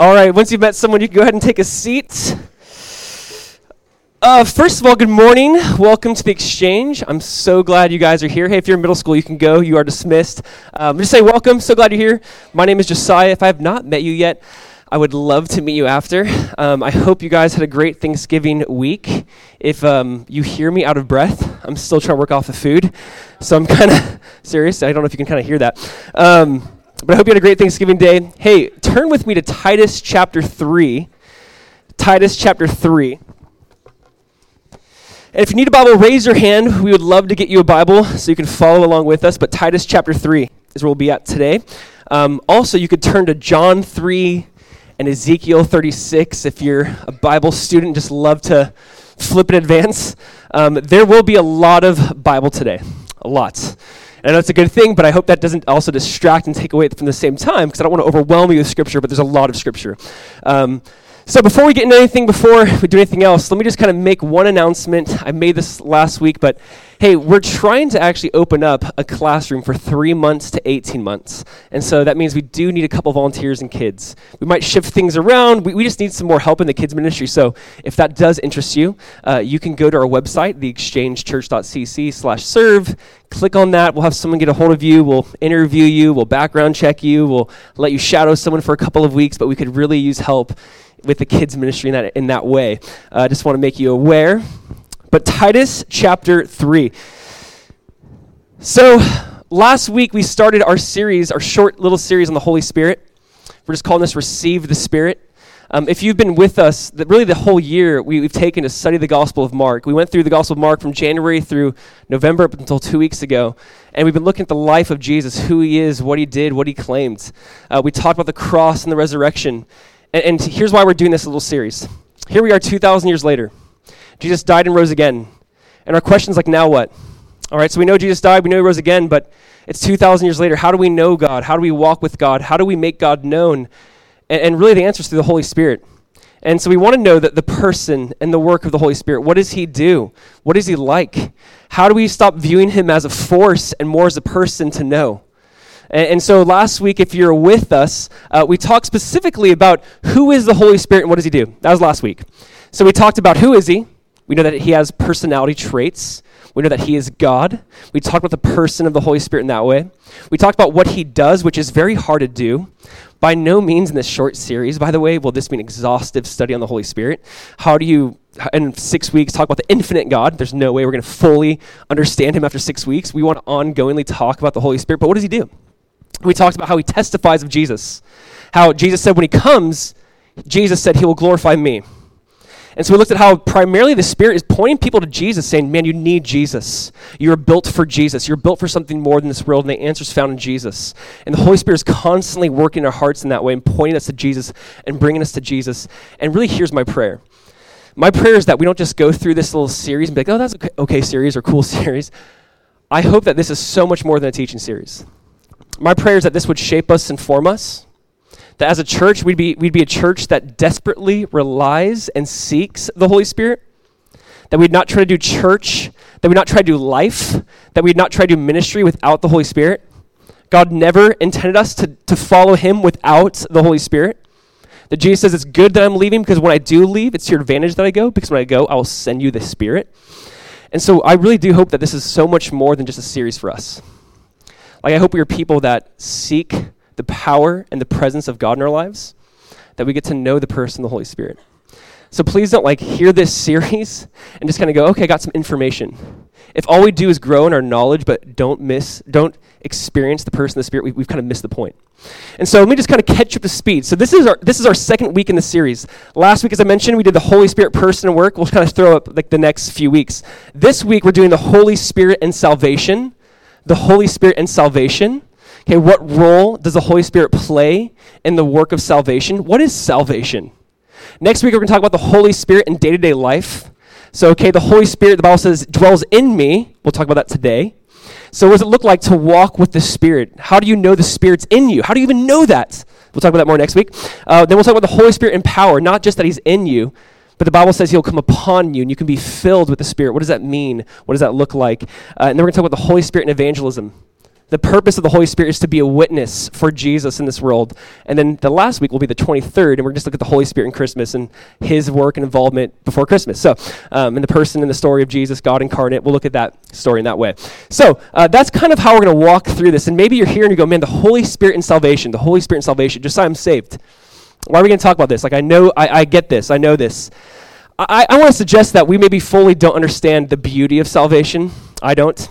All right, once you've met someone, you can go ahead and take a seat. Uh, first of all, good morning. Welcome to the exchange. I'm so glad you guys are here. Hey, if you're in middle school, you can go. You are dismissed. Um, just say welcome. So glad you're here. My name is Josiah. If I have not met you yet, I would love to meet you after. Um, I hope you guys had a great Thanksgiving week. If um, you hear me out of breath, I'm still trying to work off the food. So I'm kind of serious. I don't know if you can kind of hear that. Um, but I hope you had a great Thanksgiving day. Hey, turn with me to Titus chapter 3. Titus chapter 3. And if you need a Bible, raise your hand. We would love to get you a Bible so you can follow along with us. But Titus chapter 3 is where we'll be at today. Um, also, you could turn to John 3 and Ezekiel 36 if you're a Bible student, just love to flip in advance. Um, there will be a lot of Bible today. A lot. And I know it's a good thing, but I hope that doesn't also distract and take away from the same time because I don't want to overwhelm you with Scripture, but there's a lot of Scripture. Um, so before we get into anything, before we do anything else, let me just kind of make one announcement. I made this last week, but hey, we're trying to actually open up a classroom for three months to 18 months. And so that means we do need a couple volunteers and kids. We might shift things around. We, we just need some more help in the kids ministry. So if that does interest you, uh, you can go to our website, theexchangechurch.cc slash serve. Click on that. We'll have someone get a hold of you. We'll interview you. We'll background check you. We'll let you shadow someone for a couple of weeks, but we could really use help with the kids ministry in that in that way. I uh, just want to make you aware. But Titus chapter 3. So, last week we started our series, our short little series on the Holy Spirit. We're just calling this Receive the Spirit. Um, if you've been with us, the, really the whole year, we, have taken to study the Gospel of Mark. We went through the Gospel of Mark from January through November up until two weeks ago. And we've been looking at the life of Jesus, who he is, what he did, what he claimed. Uh, we talked about the cross and the resurrection. And, and here's why we're doing this little series. Here we are 2,000 years later. Jesus died and rose again. And our question's like, now what? All right, so we know Jesus died, we know he rose again, but it's 2,000 years later. How do we know God? How do we walk with God? How do we make God known? And, and really, the answer is through the Holy Spirit. And so we want to know that the person and the work of the Holy Spirit. What does he do? What is he like? How do we stop viewing him as a force and more as a person to know? And, so last week, if you're with us, uh, we talked specifically about who is the Holy Spirit and what does he do. That was last week. So we talked about who is he. We know that he has personality traits. We know that he is God. We talked about the person of the Holy Spirit in that way. We talked about what he does, which is very hard to do. By no means in this short series, by the way, will this be an exhaustive study on the Holy Spirit. How do you, in six weeks, talk about the infinite God? There's no way we're going to fully understand him after six weeks. We want to ongoingly talk about the Holy Spirit, but what does he do? We talked about how he testifies of Jesus. How Jesus said when he comes, Jesus said he will glorify me. And so we looked at how primarily the Spirit is pointing people to Jesus, saying, Man, you need Jesus. You're built for Jesus. You're built for something more than this world, and the answer is found in Jesus. And the Holy Spirit is constantly working our hearts in that way and pointing us to Jesus and bringing us to Jesus. And really, here's my prayer. My prayer is that we don't just go through this little series and be like, oh, that's okay, okay series or cool series. I hope that this is so much more than a teaching series. My prayer is that this would shape us and form us that as a church, we'd be, we'd be a church that desperately relies and seeks the Holy Spirit. That we'd not try to do church, that we'd not try to do life, that we'd not try to do ministry without the Holy Spirit. God never intended us to, to follow Him without the Holy Spirit. That Jesus says it's good that I'm leaving because when I do leave, it's to your advantage that I go because when I go, I will send you the Spirit. And so I really do hope that this is so much more than just a series for us. Like, I hope we are people that seek the power and the presence of God in our lives, that we get to know the person, the Holy Spirit. So please don't like hear this series and just kind of go, okay, I got some information. If all we do is grow in our knowledge, but don't miss, don't experience the person, the spirit, we, have kind of missed the point. And so let me just kind of catch up to speed. So this is our this is our second week in the series. Last week, as I mentioned, we did the Holy Spirit person and work. We'll kind of throw up like the next few weeks. This week we're doing the Holy Spirit and salvation. The Holy Spirit and salvation. Okay, what role does the Holy Spirit play in the work of salvation? What is salvation? Next week, we're going to talk about the Holy Spirit in day to day life. So, okay, the Holy Spirit, the Bible says, dwells in me. We'll talk about that today. So, what does it look like to walk with the Spirit? How do you know the Spirit's in you? How do you even know that? We'll talk about that more next week. Uh, then we'll talk about the Holy Spirit in power, not just that He's in you, but the Bible says He'll come upon you and you can be filled with the Spirit. What does that mean? What does that look like? Uh, and then we're going to talk about the Holy Spirit and evangelism. The purpose of the Holy Spirit is to be a witness for Jesus in this world. And then the last week will be the 23rd, and we're just look at the Holy Spirit in Christmas and his work and involvement before Christmas. So, um, in the person in the story of Jesus, God incarnate, we'll look at that story in that way. So, uh, that's kind of how we're going to walk through this. And maybe you're here and you go, man, the Holy Spirit and salvation, the Holy Spirit and salvation, just so I'm saved. Why are we going to talk about this? Like, I know, I, I get this, I know this. I, I want to suggest that we maybe fully don't understand the beauty of salvation. I don't.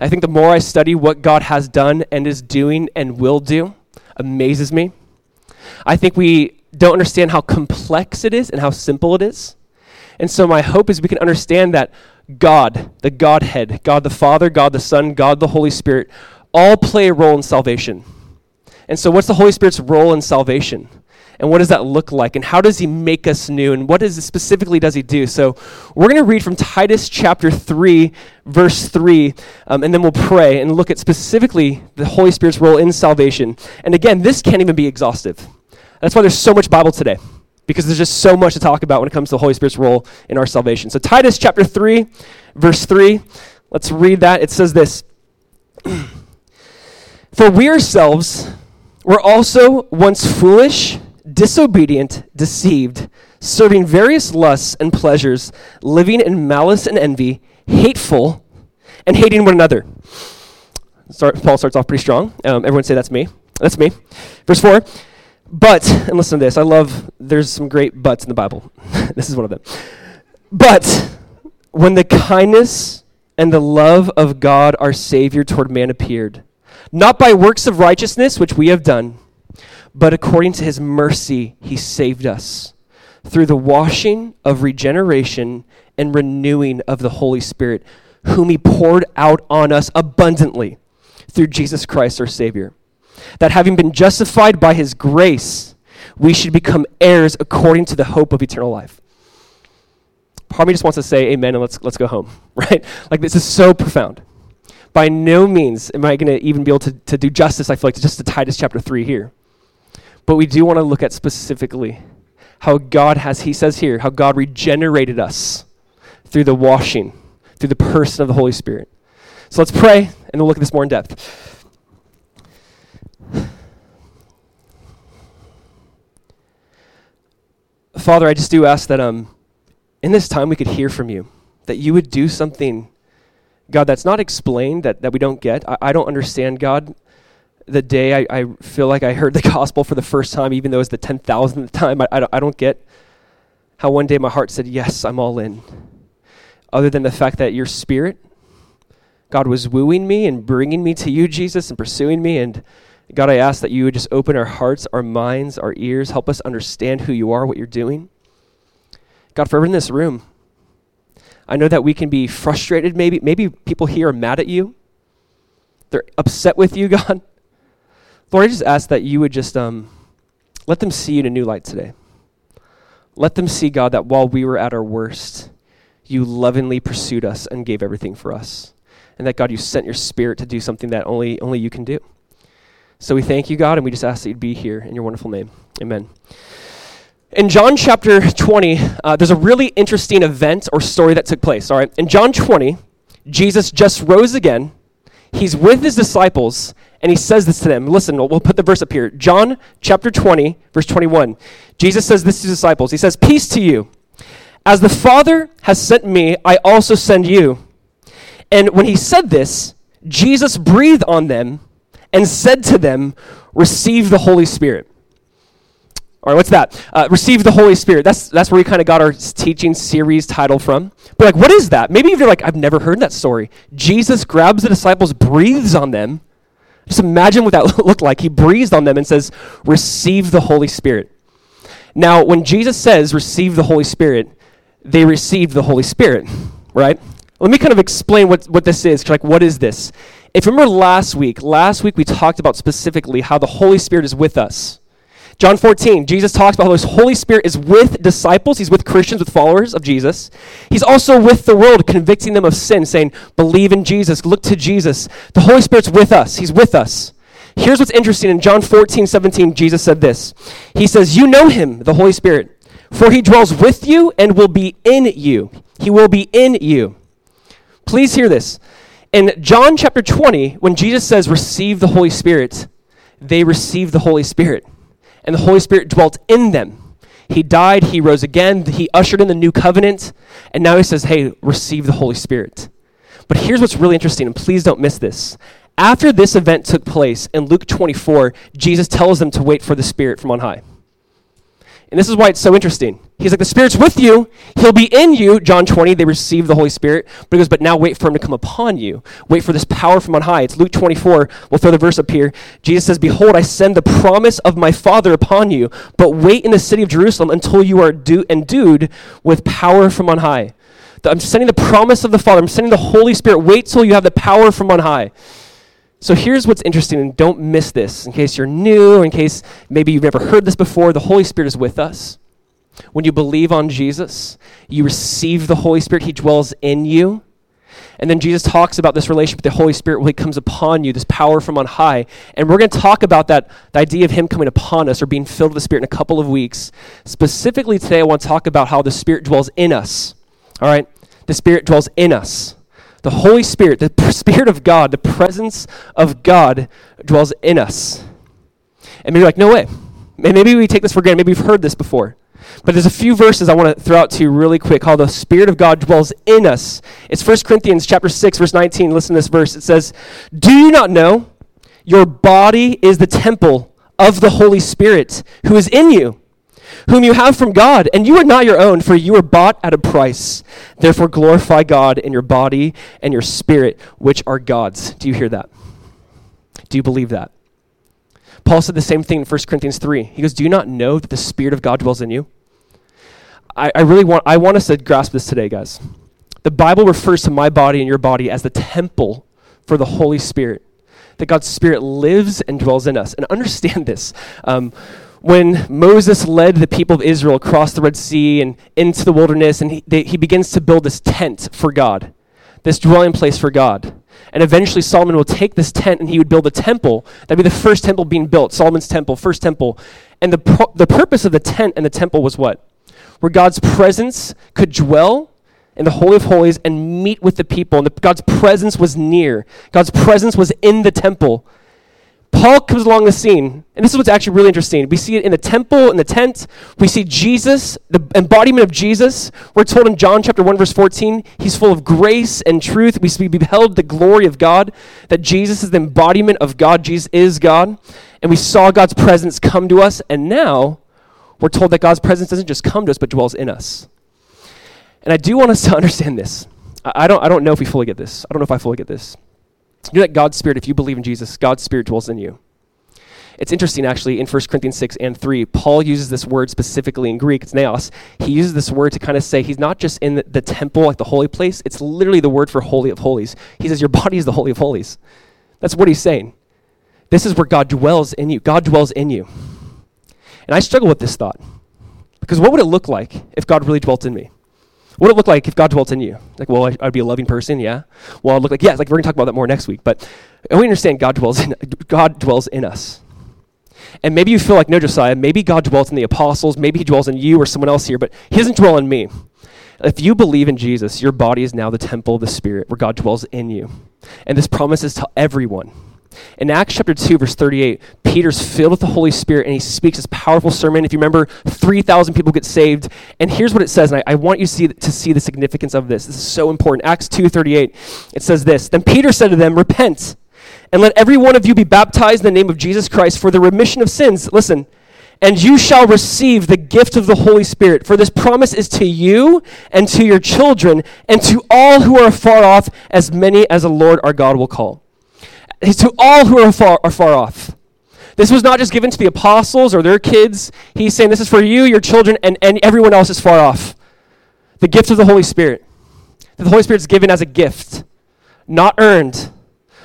I think the more I study what God has done and is doing and will do, amazes me. I think we don't understand how complex it is and how simple it is. And so my hope is we can understand that God, the Godhead, God the Father, God the Son, God the Holy Spirit, all play a role in salvation. And so, what's the Holy Spirit's role in salvation? And what does that look like and how does he make us new and what is specifically does he do? So we're going to read from titus chapter 3 verse 3 um, and then we'll pray and look at specifically the holy spirit's role in salvation. And again this can't even be exhaustive. That's why there's so much bible today because there's just so much to talk about when it comes to the holy spirit's role in our salvation. So titus chapter 3 verse 3 let's read that. It says this for we ourselves were also once foolish disobedient, deceived, serving various lusts and pleasures, living in malice and envy, hateful, and hating one another. Start, Paul starts off pretty strong. Um, everyone say that's me. That's me. Verse 4. But, and listen to this, I love, there's some great buts in the Bible. this is one of them. But when the kindness and the love of God our Savior toward man appeared, not by works of righteousness which we have done, but according to his mercy, he saved us through the washing of regeneration and renewing of the Holy Spirit, whom he poured out on us abundantly through Jesus Christ our Savior. That having been justified by his grace, we should become heirs according to the hope of eternal life. Part of me just wants to say amen and let's, let's go home, right? Like this is so profound. By no means am I going to even be able to, to do justice, I feel like, to just to Titus chapter 3 here. But we do want to look at specifically how God has, he says here, how God regenerated us through the washing, through the person of the Holy Spirit. So let's pray, and we'll look at this more in depth. Father, I just do ask that um, in this time we could hear from you, that you would do something, God, that's not explained, that, that we don't get. I, I don't understand, God the day I, I, feel like I heard the gospel for the first time, even though it's the 10,000th time, I, I, don't, I don't get how one day my heart said, Yes, I'm all in. Other than the fact that your spirit, God was wooing me and bringing me to you, Jesus, and pursuing me. And God, I ask that you would just open our hearts, our minds, our ears, help us understand who you are, what you're doing. God, for everyone in this room, I know that we can be frustrated. Maybe, maybe people here are mad at you. They're upset with you, God. Lord, I just ask that you would just um, let them see you in a new light today. Let them see, God, that while we were at our worst, you lovingly pursued us and gave everything for us. And that, God, you sent your spirit to do something that only, only you can do. So we thank you, God, and we just ask that you'd be here in your wonderful name. Amen. In John chapter 20, uh, there's a really interesting event or story that took place. All right. In John 20, Jesus just rose again. He's with his disciples, and he says this to them. Listen, we'll put the verse up here. John chapter 20, verse 21. Jesus says this to his disciples. He says, Peace to you. As the Father has sent me, I also send you. And when he said this, Jesus breathed on them and said to them, Receive the Holy Spirit. All right, what's that? Uh, receive the Holy Spirit. That's, that's where we kind of got our teaching series title from. But like, what is that? Maybe you're like, I've never heard that story. Jesus grabs the disciples, breathes on them, just imagine what that looked like. He breathed on them and says, Receive the Holy Spirit. Now, when Jesus says, Receive the Holy Spirit, they received the Holy Spirit, right? Let me kind of explain what, what this is. Like, what is this? If you remember last week, last week we talked about specifically how the Holy Spirit is with us. John 14, Jesus talks about how the Holy Spirit is with disciples. He's with Christians, with followers of Jesus. He's also with the world, convicting them of sin, saying, Believe in Jesus, look to Jesus. The Holy Spirit's with us. He's with us. Here's what's interesting. In John 14, 17, Jesus said this He says, You know him, the Holy Spirit, for he dwells with you and will be in you. He will be in you. Please hear this. In John chapter 20, when Jesus says, receive the Holy Spirit, they receive the Holy Spirit. And the Holy Spirit dwelt in them. He died, he rose again, he ushered in the new covenant, and now he says, hey, receive the Holy Spirit. But here's what's really interesting, and please don't miss this. After this event took place in Luke 24, Jesus tells them to wait for the Spirit from on high. And this is why it's so interesting. He's like, the Spirit's with you. He'll be in you. John 20, they receive the Holy Spirit. But he goes, but now wait for him to come upon you. Wait for this power from on high. It's Luke 24. We'll throw the verse up here. Jesus says, Behold, I send the promise of my Father upon you. But wait in the city of Jerusalem until you are do- endued with power from on high. I'm sending the promise of the Father. I'm sending the Holy Spirit. Wait till you have the power from on high. So here's what's interesting, and don't miss this in case you're new, or in case maybe you've never heard this before. The Holy Spirit is with us. When you believe on Jesus, you receive the Holy Spirit, He dwells in you. And then Jesus talks about this relationship with the Holy Spirit when He comes upon you, this power from on high. And we're going to talk about that, the idea of Him coming upon us or being filled with the Spirit in a couple of weeks. Specifically today, I want to talk about how the Spirit dwells in us. All right? The Spirit dwells in us. The Holy Spirit, the Spirit of God, the presence of God dwells in us. And maybe like, no way. Maybe we take this for granted. Maybe we've heard this before. But there's a few verses I want to throw out to you really quick how the Spirit of God dwells in us. It's 1 Corinthians chapter 6, verse 19. Listen to this verse. It says, Do you not know your body is the temple of the Holy Spirit who is in you? Whom you have from God, and you are not your own, for you were bought at a price. Therefore, glorify God in your body and your spirit, which are God's. Do you hear that? Do you believe that? Paul said the same thing in 1 Corinthians 3. He goes, Do you not know that the Spirit of God dwells in you? I, I really want, I want us to grasp this today, guys. The Bible refers to my body and your body as the temple for the Holy Spirit, that God's Spirit lives and dwells in us. And understand this. Um, when Moses led the people of Israel across the Red Sea and into the wilderness, and he, they, he begins to build this tent for God, this dwelling place for God. And eventually, Solomon will take this tent and he would build a temple. That'd be the first temple being built, Solomon's temple, first temple. And the, the purpose of the tent and the temple was what? Where God's presence could dwell in the Holy of Holies and meet with the people. And the, God's presence was near, God's presence was in the temple. Paul comes along the scene, and this is what's actually really interesting. We see it in the temple, in the tent. We see Jesus, the embodiment of Jesus. We're told in John chapter 1, verse 14, he's full of grace and truth. We, beheld the glory of God, that Jesus is the embodiment of God. Jesus is God. And we saw God's presence come to us, and now we're told that God's presence doesn't just come to us, but dwells in us. And I do want us to understand this. I don't, I don't know if we fully get this. I don't know if I fully get this. You know that God's Spirit, if you believe in Jesus, God's Spirit dwells in you. It's interesting, actually, in 1 Corinthians 6 and 3, Paul uses this word specifically in Greek, it's naos. He uses this word to kind of say he's not just in the, the temple, like the holy place, it's literally the word for holy of holies. He says, Your body is the holy of holies. That's what he's saying. This is where God dwells in you. God dwells in you. And I struggle with this thought. Because what would it look like if God really dwelt in me? What would it look like if God dwelt in you? Like, well, I, would be a loving person, yeah. Well, I'd look like, yeah, like we're to talk about that more next week. But we understand God dwells in, God dwells in us. And maybe you feel like, no, Josiah, maybe God dwells in the apostles, maybe he dwells in you or someone else here, but he doesn't dwell in me. If you believe in Jesus, your body is now the temple of the Spirit where God dwells in you. And this promise is to everyone. In Acts chapter 2, verse 38, Peter's filled with the Holy Spirit and he speaks this powerful sermon. If you remember, 3,000 people get saved. And here's what it says, and I, I want you to see, to see the significance of this. This is so important. Acts 2.38, it says this, Then Peter said to them, Repent, and let every one of you be baptized in the name of Jesus Christ for the remission of sins. Listen, and you shall receive the gift of the Holy Spirit. For this promise is to you and to your children and to all who are far off, as many as the Lord our God will call to all who are far, are far off. This was not just given to the apostles or their kids. He's saying this is for you, your children, and, and everyone else is far off. The gift of the Holy Spirit. The Holy Spirit is given as a gift, not earned,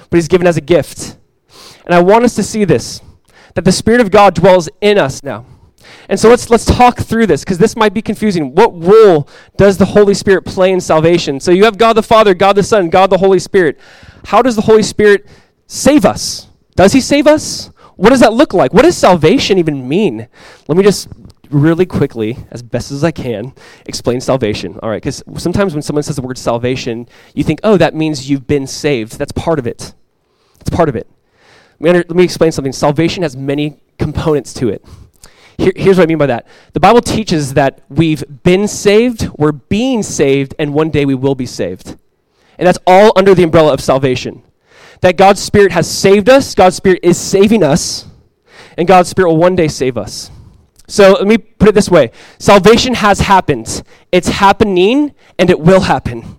but He's given as a gift. And I want us to see this that the Spirit of God dwells in us now. And so let's let's talk through this because this might be confusing. What role does the Holy Spirit play in salvation? So you have God the Father, God the Son, God the Holy Spirit. How does the Holy Spirit save us. Does he save us? What does that look like? What does salvation even mean? Let me just really quickly, as best as I can, explain salvation. All right, because sometimes when someone says the word salvation, you think, oh, that means you've been saved. That's part of it. That's part of it. Let me explain something. Salvation has many components to it. Here, here's what I mean by that. The Bible teaches that we've been saved, we're being saved, and one day we will be saved. And that's all under the umbrella of salvation. That God's Spirit has saved us, God's Spirit is saving us, and God's Spirit will one day save us. So let me put it this way salvation has happened, it's happening, and it will happen.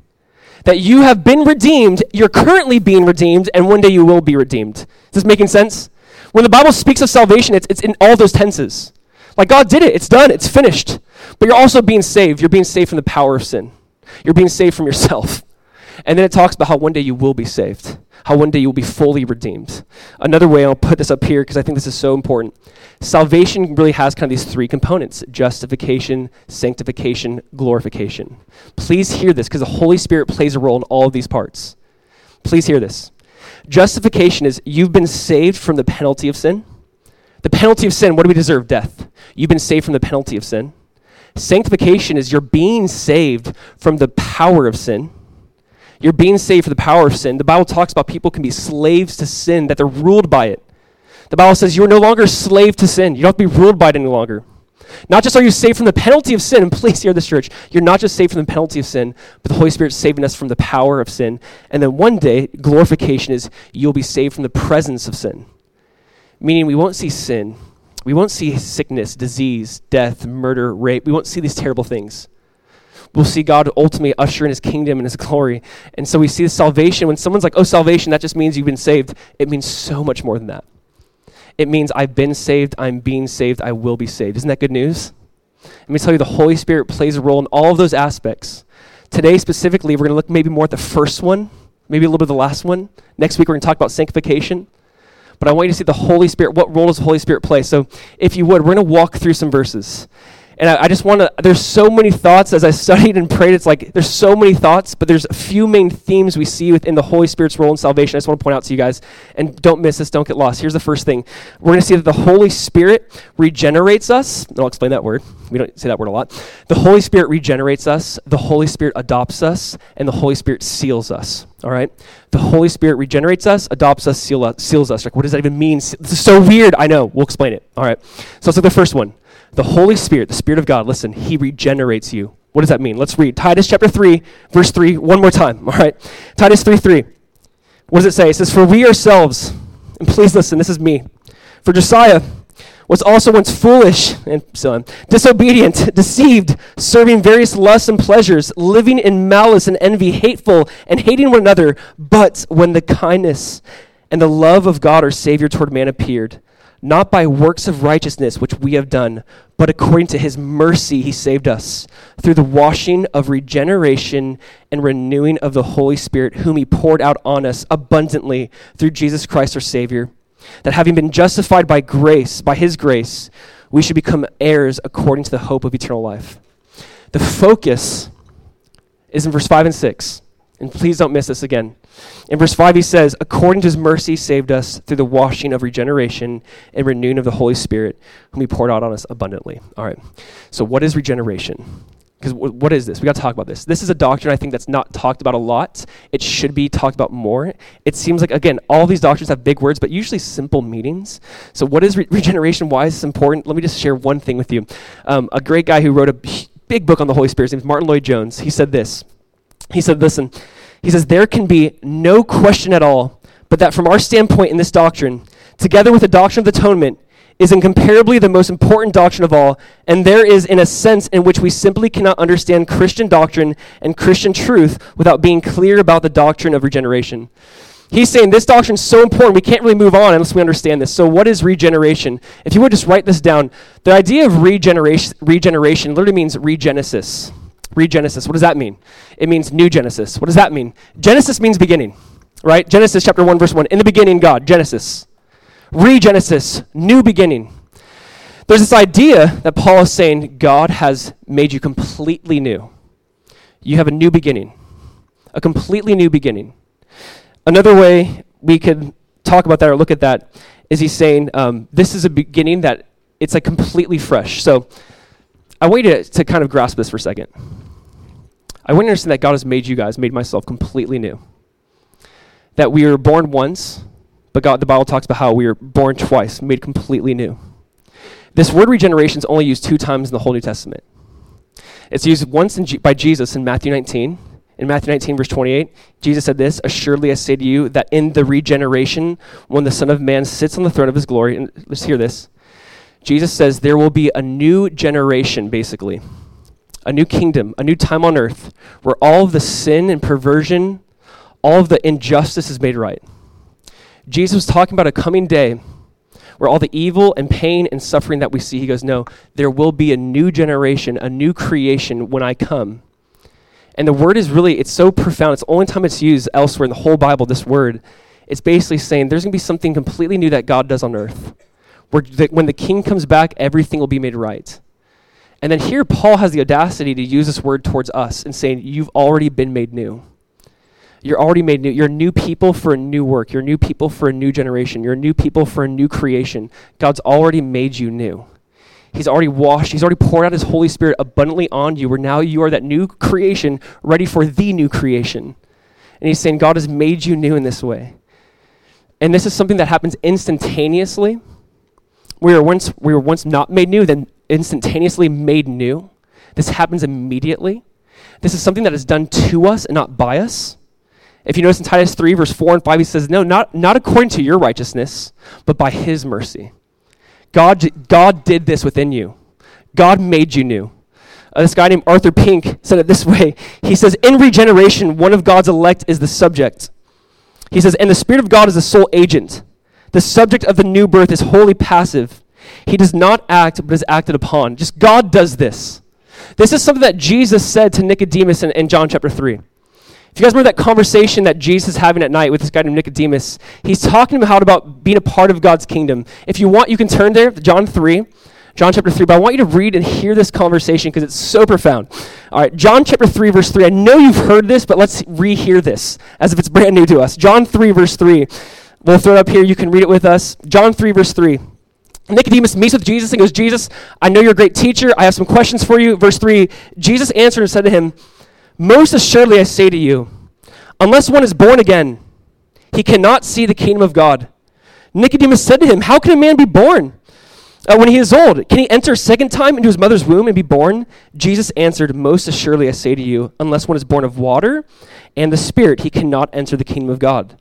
That you have been redeemed, you're currently being redeemed, and one day you will be redeemed. Is this making sense? When the Bible speaks of salvation, it's, it's in all those tenses. Like God did it, it's done, it's finished. But you're also being saved. You're being saved from the power of sin, you're being saved from yourself. And then it talks about how one day you will be saved, how one day you will be fully redeemed. Another way, I'll put this up here because I think this is so important. Salvation really has kind of these three components justification, sanctification, glorification. Please hear this because the Holy Spirit plays a role in all of these parts. Please hear this. Justification is you've been saved from the penalty of sin. The penalty of sin, what do we deserve? Death. You've been saved from the penalty of sin. Sanctification is you're being saved from the power of sin. You're being saved from the power of sin. The Bible talks about people can be slaves to sin, that they're ruled by it. The Bible says you're no longer a slave to sin. You don't have to be ruled by it any longer. Not just are you saved from the penalty of sin, and please hear this, church, you're not just saved from the penalty of sin, but the Holy Spirit's saving us from the power of sin. And then one day, glorification is you'll be saved from the presence of sin. Meaning we won't see sin. We won't see sickness, disease, death, murder, rape. We won't see these terrible things we'll see God ultimately usher in his kingdom and his glory. And so we see the salvation. When someone's like, oh, salvation, that just means you've been saved, it means so much more than that. It means I've been saved, I'm being saved, I will be saved. Isn't that good news? Let me tell you, the Holy Spirit plays a role in all of those aspects. Today, specifically, we're going to look maybe more at the first one, maybe a little bit of the last one. Next week, we're going to talk about sanctification. But I want you to see the Holy Spirit. What role does the Holy Spirit play? So, if you would, we're going to walk through some verses. And I, I just want to, there's so many thoughts as I studied and prayed. It's like there's so many thoughts, but there's a few main themes we see within the Holy Spirit's role in salvation. I just want to point out to you guys, and don't miss this, don't get lost. Here's the first thing we're going to see that the Holy Spirit regenerates us. I'll explain that word. We don't say that word a lot. The Holy Spirit regenerates us, the Holy Spirit adopts us, and the Holy Spirit seals us. All right? The Holy Spirit regenerates us, adopts us, seal us seals us. Like, what does that even mean? This is so weird. I know. We'll explain it. All right. So let's look at the first one. The Holy Spirit, the Spirit of God, listen, He regenerates you. What does that mean? Let's read Titus chapter 3, verse 3, one more time. All right. Titus 3 3. What does it say? It says, For we ourselves, and please listen, this is me. For Josiah was also once foolish and so disobedient, deceived, serving various lusts and pleasures, living in malice and envy, hateful, and hating one another. But when the kindness and the love of God our Savior toward man appeared, not by works of righteousness which we have done, but according to his mercy he saved us, through the washing of regeneration and renewing of the Holy Spirit, whom he poured out on us abundantly through Jesus Christ our Savior. That having been justified by grace, by his grace, we should become heirs according to the hope of eternal life. The focus is in verse 5 and 6. And please don't miss this again. In verse 5, he says, According to his mercy, saved us through the washing of regeneration and renewing of the Holy Spirit, whom he poured out on us abundantly. All right. So, what is regeneration? Because w- what is this? We got to talk about this. This is a doctrine I think that's not talked about a lot. It should be talked about more. It seems like, again, all these doctrines have big words, but usually simple meanings. So, what is re- regeneration? Why is this important? Let me just share one thing with you. Um, a great guy who wrote a big book on the Holy Spirit, his name is Martyn Lloyd-Jones. He said this. He said, Listen, he says, There can be no question at all, but that from our standpoint in this doctrine, together with the doctrine of atonement, is incomparably the most important doctrine of all, and there is, in a sense, in which we simply cannot understand Christian doctrine and Christian truth without being clear about the doctrine of regeneration. He's saying this doctrine is so important, we can't really move on unless we understand this. So, what is regeneration? If you would just write this down, the idea of regeneration, regeneration literally means regenesis. Regenesis. What does that mean? It means new Genesis. What does that mean? Genesis means beginning, right? Genesis chapter 1, verse 1. In the beginning, God. Genesis. Regenesis. New beginning. There's this idea that Paul is saying God has made you completely new. You have a new beginning, a completely new beginning. Another way we could talk about that or look at that is he's saying um, this is a beginning that it's like completely fresh. So I want you to, to kind of grasp this for a second. I want to understand that God has made you guys, made myself completely new. That we were born once, but God, the Bible talks about how we were born twice, made completely new. This word regeneration is only used two times in the whole New Testament. It's used once G- by Jesus in Matthew 19. In Matthew 19, verse 28, Jesus said this Assuredly I say to you that in the regeneration, when the Son of Man sits on the throne of his glory, and let's hear this. Jesus says there will be a new generation, basically, a new kingdom, a new time on earth, where all of the sin and perversion, all of the injustice is made right. Jesus was talking about a coming day where all the evil and pain and suffering that we see, he goes, No, there will be a new generation, a new creation when I come. And the word is really, it's so profound. It's the only time it's used elsewhere in the whole Bible, this word. It's basically saying there's going to be something completely new that God does on earth. Where the, when the king comes back, everything will be made right. And then here, Paul has the audacity to use this word towards us and saying, You've already been made new. You're already made new. You're new people for a new work. You're new people for a new generation. You're new people for a new creation. God's already made you new. He's already washed. He's already poured out His Holy Spirit abundantly on you, where now you are that new creation, ready for the new creation. And He's saying, God has made you new in this way. And this is something that happens instantaneously. We were once, we were once not made new, then instantaneously made new. This happens immediately. This is something that is done to us and not by us. If you notice in Titus 3, verse 4 and 5, he says, No, not, not according to your righteousness, but by his mercy. God, God did this within you. God made you new. Uh, this guy named Arthur Pink said it this way. He says, In regeneration, one of God's elect is the subject. He says, And the Spirit of God is the sole agent. The subject of the new birth is wholly passive. He does not act, but is acted upon. Just God does this. This is something that Jesus said to Nicodemus in, in John chapter 3. If you guys remember that conversation that Jesus is having at night with this guy named Nicodemus, he's talking about about being a part of God's kingdom. If you want, you can turn there, John 3. John chapter 3, but I want you to read and hear this conversation because it's so profound. All right, John chapter 3, verse 3. I know you've heard this, but let's rehear this as if it's brand new to us. John 3, verse 3. We'll throw it up here. You can read it with us. John 3, verse 3. Nicodemus meets with Jesus and goes, Jesus, I know you're a great teacher. I have some questions for you. Verse 3 Jesus answered and said to him, most assuredly, I say to you, unless one is born again, he cannot see the kingdom of God. Nicodemus said to him, How can a man be born uh, when he is old? Can he enter a second time into his mother's womb and be born? Jesus answered, Most assuredly, I say to you, unless one is born of water and the Spirit, he cannot enter the kingdom of God.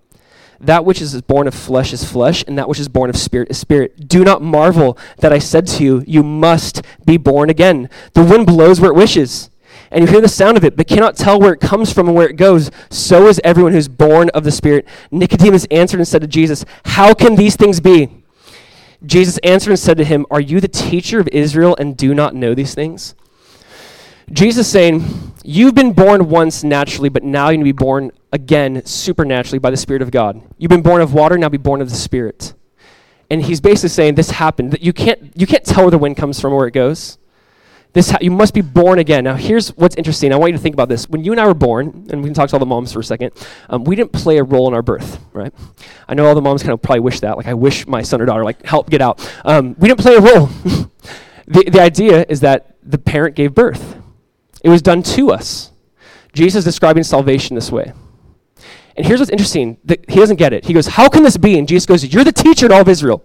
That which is born of flesh is flesh, and that which is born of spirit is spirit. Do not marvel that I said to you, You must be born again. The wind blows where it wishes and you hear the sound of it, but cannot tell where it comes from and where it goes. So is everyone who's born of the Spirit. Nicodemus answered and said to Jesus, How can these things be? Jesus answered and said to him, Are you the teacher of Israel and do not know these things? Jesus saying, You've been born once naturally, but now you need to be born again supernaturally by the Spirit of God. You've been born of water, now be born of the Spirit. And he's basically saying this happened. That you can't you can't tell where the wind comes from or where it goes. This ha- you must be born again. Now, here's what's interesting. I want you to think about this. When you and I were born, and we can talk to all the moms for a second, um, we didn't play a role in our birth, right? I know all the moms kind of probably wish that. Like, I wish my son or daughter, like, help get out. Um, we didn't play a role. the, the idea is that the parent gave birth, it was done to us. Jesus is describing salvation this way. And here's what's interesting. he doesn't get it. He goes, How can this be? And Jesus goes, You're the teacher in all of Israel.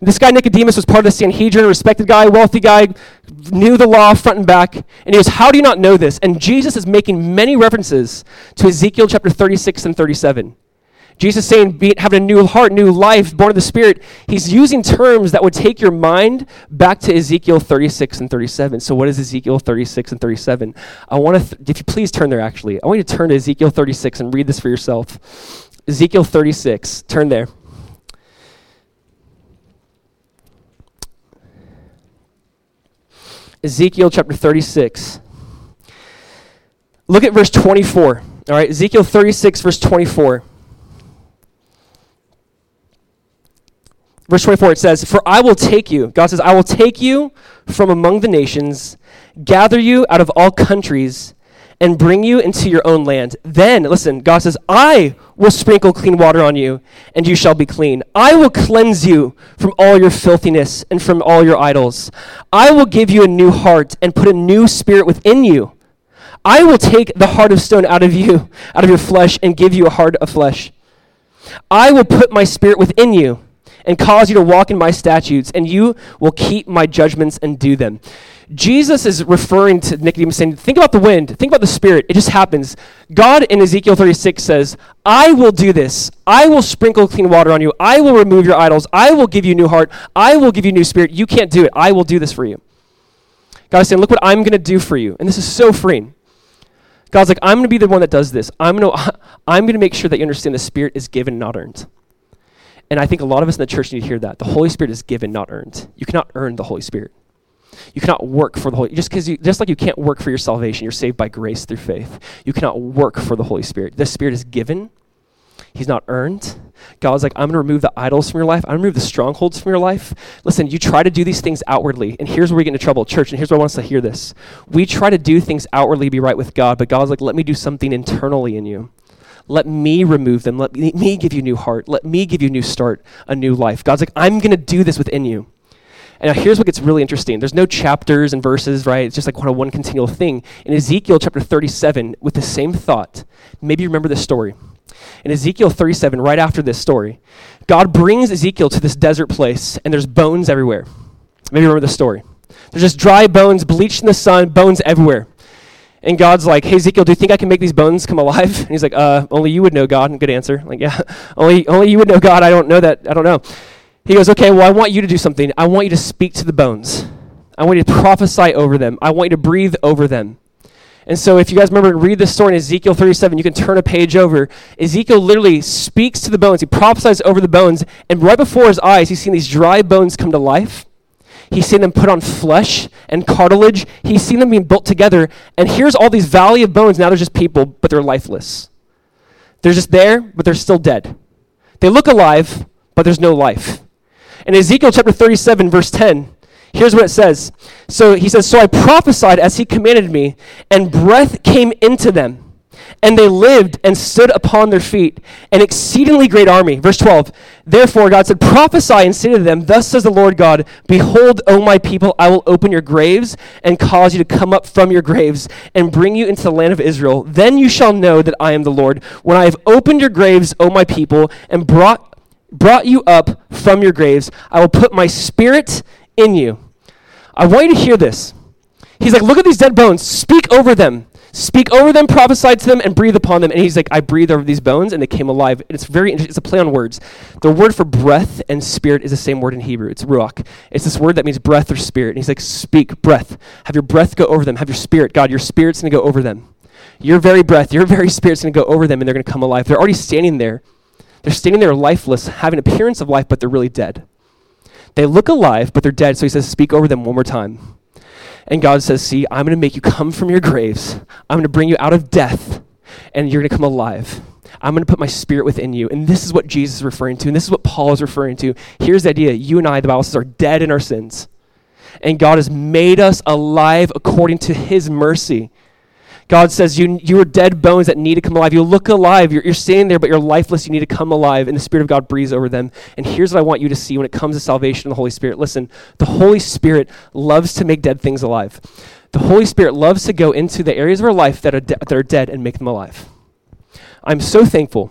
This guy Nicodemus was part of the Sanhedrin, a respected guy, wealthy guy, knew the law front and back. And he goes, How do you not know this? And Jesus is making many references to Ezekiel chapter 36 and 37. Jesus saying, be, having a new heart, new life, born of the Spirit. He's using terms that would take your mind back to Ezekiel 36 and 37. So, what is Ezekiel 36 and 37? I want to, th- if you please turn there actually, I want you to turn to Ezekiel 36 and read this for yourself. Ezekiel 36, turn there. Ezekiel chapter 36. Look at verse 24. All right, Ezekiel 36, verse 24. Verse 24, it says, For I will take you, God says, I will take you from among the nations, gather you out of all countries, and bring you into your own land. Then, listen, God says, I will sprinkle clean water on you, and you shall be clean. I will cleanse you from all your filthiness and from all your idols. I will give you a new heart and put a new spirit within you. I will take the heart of stone out of you, out of your flesh, and give you a heart of flesh. I will put my spirit within you and cause you to walk in my statutes, and you will keep my judgments and do them. Jesus is referring to Nicodemus saying, Think about the wind, think about the spirit. It just happens. God in Ezekiel 36 says, I will do this. I will sprinkle clean water on you. I will remove your idols. I will give you new heart. I will give you new spirit. You can't do it. I will do this for you. God is saying, Look what I'm going to do for you. And this is so freeing. God's like, I'm going to be the one that does this. I'm going to I'm going to make sure that you understand the Spirit is given, not earned. And I think a lot of us in the church need to hear that. The Holy Spirit is given, not earned. You cannot earn the Holy Spirit. You cannot work for the Holy just because just like you can't work for your salvation, you're saved by grace through faith. You cannot work for the Holy Spirit. The Spirit is given. He's not earned. God's like, I'm going to remove the idols from your life. I'm going to remove the strongholds from your life. Listen, you try to do these things outwardly, and here's where we get into trouble, church, and here's where I want us to hear this. We try to do things outwardly, be right with God, but God's like, let me do something internally in you. Let me remove them. Let me, give you a new heart. Let me give you a new start, a new life. God's like, I'm going to do this within you. And now here's what gets really interesting. There's no chapters and verses, right? It's just like of one continual thing. In Ezekiel chapter 37, with the same thought, maybe you remember this story. In Ezekiel 37, right after this story, God brings Ezekiel to this desert place, and there's bones everywhere. Maybe you remember the story. There's just dry bones, bleached in the sun, bones everywhere. And God's like, hey, Ezekiel, do you think I can make these bones come alive? And he's like, uh, only you would know, God. Good answer. Like, yeah, only, only you would know, God. I don't know that. I don't know. He goes, Okay, well, I want you to do something. I want you to speak to the bones. I want you to prophesy over them. I want you to breathe over them. And so, if you guys remember, to read this story in Ezekiel 37, you can turn a page over. Ezekiel literally speaks to the bones. He prophesies over the bones, and right before his eyes, he's seen these dry bones come to life. He's seen them put on flesh and cartilage. He's seen them being built together. And here's all these valley of bones. Now they're just people, but they're lifeless. They're just there, but they're still dead. They look alive, but there's no life. In Ezekiel chapter 37, verse 10, here's what it says. So he says, So I prophesied as he commanded me, and breath came into them. And they lived and stood upon their feet, an exceedingly great army. Verse 12. Therefore, God said, Prophesy and say to them, Thus says the Lord God, Behold, O my people, I will open your graves and cause you to come up from your graves and bring you into the land of Israel. Then you shall know that I am the Lord, when I have opened your graves, O my people, and brought brought you up from your graves. I will put my spirit in you. I want you to hear this. He's like, look at these dead bones. Speak over them. Speak over them, prophesy to them, and breathe upon them. And he's like, I breathe over these bones, and they came alive. And it's very. It's a play on words. The word for breath and spirit is the same word in Hebrew. It's ruach. It's this word that means breath or spirit. And he's like, speak, breath. Have your breath go over them. Have your spirit. God, your spirit's going to go over them. Your very breath, your very spirit's going to go over them, and they're going to come alive. They're already standing there they're standing there lifeless, having appearance of life, but they're really dead. They look alive, but they're dead. So he says, Speak over them one more time. And God says, See, I'm going to make you come from your graves. I'm going to bring you out of death, and you're going to come alive. I'm going to put my spirit within you. And this is what Jesus is referring to, and this is what Paul is referring to. Here's the idea you and I, the Bible says, are dead in our sins. And God has made us alive according to his mercy. God says, you, you are dead bones that need to come alive. You look alive. You're, you're standing there, but you're lifeless. You need to come alive. And the Spirit of God breathes over them. And here's what I want you to see when it comes to salvation and the Holy Spirit. Listen, the Holy Spirit loves to make dead things alive. The Holy Spirit loves to go into the areas of our life that are, de- that are dead and make them alive. I'm so thankful.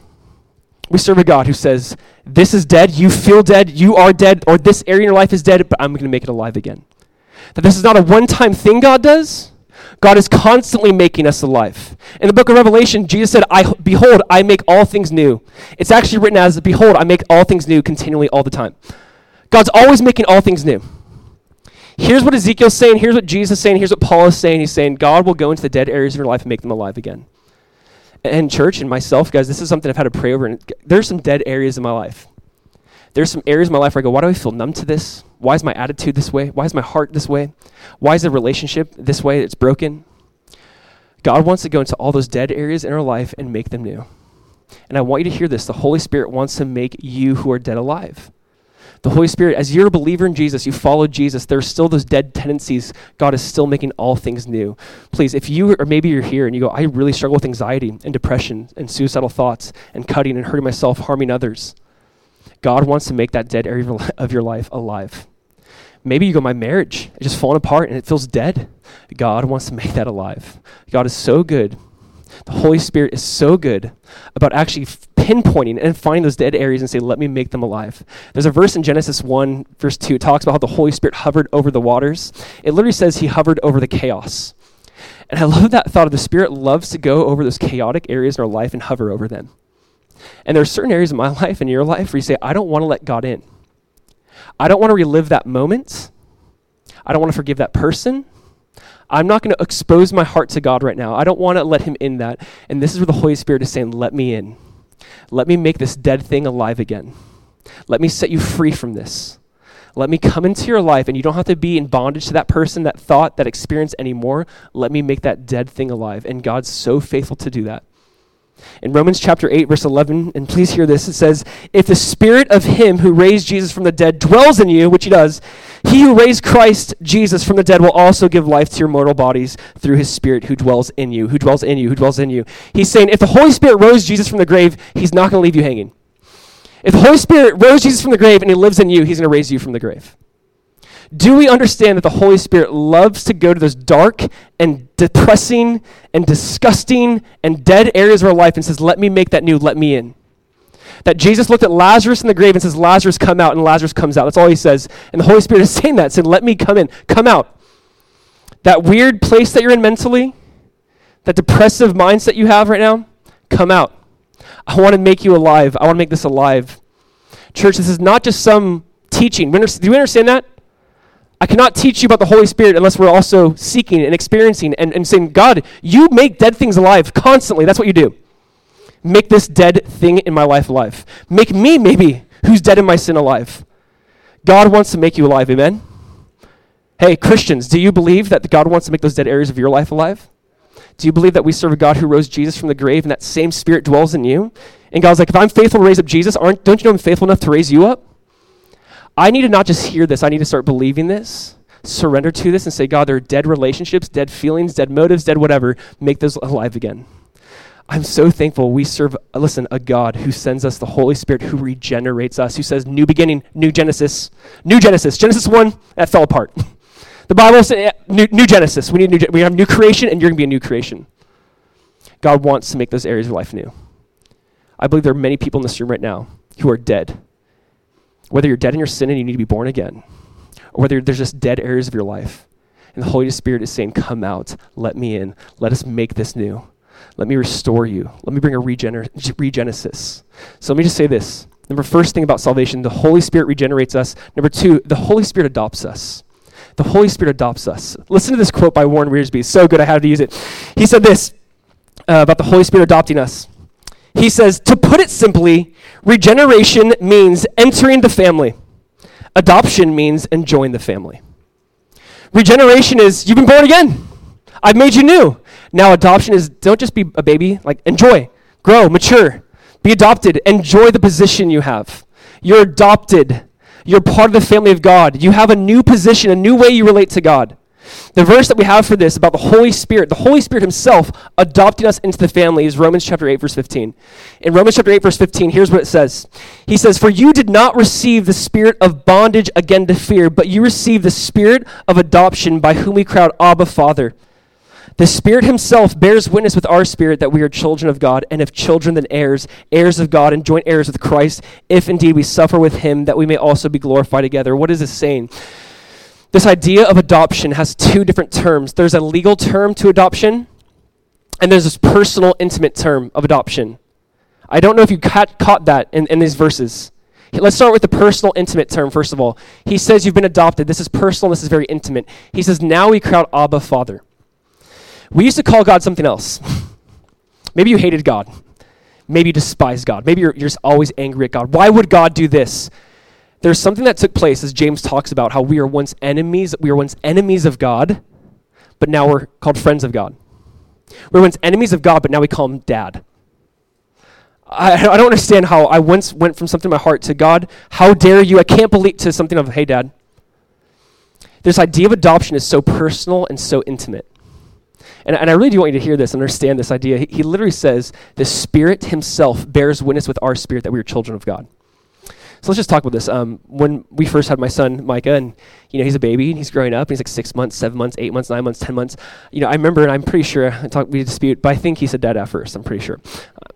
We serve a God who says, This is dead. You feel dead. You are dead. Or this area in your life is dead, but I'm going to make it alive again. That this is not a one time thing God does God is constantly making us alive. In the book of Revelation, Jesus said, I, Behold, I make all things new. It's actually written as, Behold, I make all things new continually all the time. God's always making all things new. Here's what Ezekiel's saying. Here's what Jesus is saying. Here's what Paul is saying. He's saying, God will go into the dead areas of your life and make them alive again. And church and myself, guys, this is something I've had to pray over. And there's some dead areas in my life. There's some areas in my life where I go, why do I feel numb to this? Why is my attitude this way? Why is my heart this way? Why is the relationship this way? It's broken. God wants to go into all those dead areas in our life and make them new. And I want you to hear this. The Holy Spirit wants to make you who are dead alive. The Holy Spirit, as you're a believer in Jesus, you follow Jesus, there's still those dead tendencies. God is still making all things new. Please, if you, or maybe you're here and you go, I really struggle with anxiety and depression and suicidal thoughts and cutting and hurting myself, harming others, God wants to make that dead area of your life alive. Maybe you go, my marriage is just falling apart and it feels dead. God wants to make that alive. God is so good. The Holy Spirit is so good about actually pinpointing and finding those dead areas and say, let me make them alive. There's a verse in Genesis 1, verse 2, it talks about how the Holy Spirit hovered over the waters. It literally says he hovered over the chaos. And I love that thought of the Spirit loves to go over those chaotic areas in our life and hover over them. And there are certain areas in my life and your life where you say, I don't want to let God in. I don't want to relive that moment. I don't want to forgive that person. I'm not going to expose my heart to God right now. I don't want to let Him in that. And this is where the Holy Spirit is saying, Let me in. Let me make this dead thing alive again. Let me set you free from this. Let me come into your life, and you don't have to be in bondage to that person, that thought, that experience anymore. Let me make that dead thing alive. And God's so faithful to do that. In Romans chapter 8, verse 11, and please hear this, it says, If the spirit of him who raised Jesus from the dead dwells in you, which he does, he who raised Christ Jesus from the dead will also give life to your mortal bodies through his spirit who dwells in you, who dwells in you, who dwells in you. He's saying, if the Holy Spirit rose Jesus from the grave, he's not going to leave you hanging. If the Holy Spirit rose Jesus from the grave and he lives in you, he's going to raise you from the grave. Do we understand that the Holy Spirit loves to go to those dark and depressing and disgusting and dead areas of our life and says, Let me make that new, let me in? That Jesus looked at Lazarus in the grave and says, Lazarus, come out, and Lazarus comes out. That's all he says. And the Holy Spirit is saying that, saying, Let me come in, come out. That weird place that you're in mentally, that depressive mindset you have right now, come out. I want to make you alive. I want to make this alive. Church, this is not just some teaching. Do you understand that? I cannot teach you about the Holy Spirit unless we're also seeking and experiencing and, and saying, God, you make dead things alive constantly. That's what you do. Make this dead thing in my life alive. Make me, maybe, who's dead in my sin alive. God wants to make you alive. Amen? Hey, Christians, do you believe that God wants to make those dead areas of your life alive? Do you believe that we serve a God who rose Jesus from the grave and that same spirit dwells in you? And God's like, if I'm faithful to raise up Jesus, aren't, don't you know I'm faithful enough to raise you up? I need to not just hear this, I need to start believing this, surrender to this, and say, God, there are dead relationships, dead feelings, dead motives, dead whatever. Make those alive again. I'm so thankful we serve, listen, a God who sends us the Holy Spirit who regenerates us, who says, new beginning, new Genesis, new Genesis. Genesis 1, that fell apart. the Bible says, eh, new, new Genesis. We, need new, we have new creation, and you're going to be a new creation. God wants to make those areas of life new. I believe there are many people in this room right now who are dead whether you're dead in your sin and you need to be born again, or whether there's just dead areas of your life, and the Holy Spirit is saying, Come out, let me in, let us make this new. Let me restore you. Let me bring a regener- regenesis. So let me just say this. Number first thing about salvation, the Holy Spirit regenerates us. Number two, the Holy Spirit adopts us. The Holy Spirit adopts us. Listen to this quote by Warren. It's so good I had to use it. He said this uh, about the Holy Spirit adopting us. He says, to put it simply, regeneration means entering the family. Adoption means enjoying the family. Regeneration is you've been born again. I've made you new. Now adoption is don't just be a baby, like enjoy, grow, mature, be adopted, enjoy the position you have. You're adopted. You're part of the family of God. You have a new position, a new way you relate to God. The verse that we have for this about the Holy Spirit, the Holy Spirit Himself adopting us into the family is Romans chapter 8, verse 15. In Romans chapter 8, verse 15, here's what it says He says, For you did not receive the spirit of bondage again to fear, but you received the spirit of adoption by whom we cry Abba, Father. The Spirit Himself bears witness with our spirit that we are children of God, and if children, then heirs, heirs of God, and joint heirs with Christ, if indeed we suffer with Him, that we may also be glorified together. What is this saying? This idea of adoption has two different terms. There's a legal term to adoption, and there's this personal, intimate term of adoption. I don't know if you caught, caught that in, in these verses. Let's start with the personal, intimate term, first of all. He says you've been adopted. This is personal, this is very intimate. He says, now we crowd Abba, Father. We used to call God something else. Maybe you hated God. Maybe you despised God. Maybe you're, you're just always angry at God. Why would God do this? There's something that took place as James talks about how we are once enemies, we were once enemies of God, but now we're called friends of God. We are once enemies of God, but now we call him dad. I, I don't understand how I once went from something in my heart to God, how dare you? I can't believe to something of, hey, dad. This idea of adoption is so personal and so intimate. And, and I really do want you to hear this and understand this idea. He, he literally says, the Spirit Himself bears witness with our spirit that we are children of God. So let's just talk about this. Um, when we first had my son Micah, and you know he's a baby and he's growing up, and he's like six months, seven months, eight months, nine months, ten months. You know, I remember, and I'm pretty sure I talk, we dispute, but I think he said dad at first. I'm pretty sure.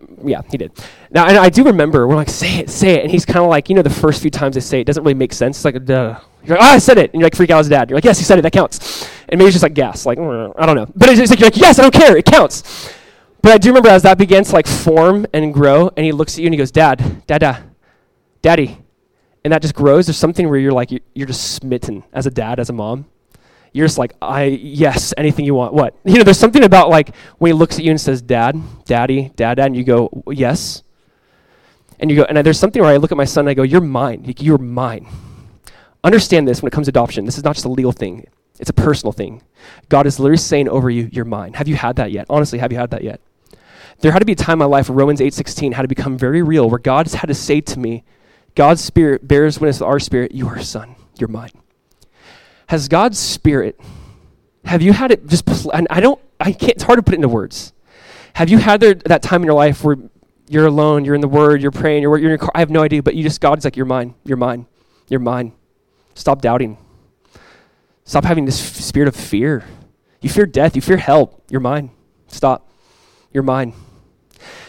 Um, yeah, he did. Now, and I do remember we're like, say it, say it, and he's kind of like, you know, the first few times they say it doesn't really make sense. It's like, duh. You're like, oh, I said it, and you're like, freak out as dad. You're like, yes, he said it. That counts. And maybe it's just like gas, like mm, I don't know. But it's like you're like, yes, I don't care. It counts. But I do remember as that began to like form and grow, and he looks at you and he goes, Dad, Dad, Dad, Daddy, and that just grows. There's something where you're like you're just smitten as a dad, as a mom. You're just like, I yes, anything you want. What? You know, there's something about like when he looks at you and says, Dad, Daddy, Dad, Dad, and you go, Yes. And you go, and there's something where I look at my son and I go, You're mine. You're mine. Understand this when it comes to adoption. This is not just a legal thing. It's a personal thing. God is literally saying over you, You're mine. Have you had that yet? Honestly, have you had that yet? There had to be a time in my life where Romans 8:16 had to become very real, where God had to say to me, God's Spirit bears witness with our spirit, you are son, you're mine. Has God's Spirit, have you had it just, and I don't, I can't, it's hard to put it into words. Have you had there, that time in your life where you're alone, you're in the Word, you're praying, you're, you're in your car, I have no idea, but you just, God's like, you're mine, you're mine, you're mine. Stop doubting. Stop having this f- spirit of fear. You fear death, you fear hell, you're mine. Stop. You're mine.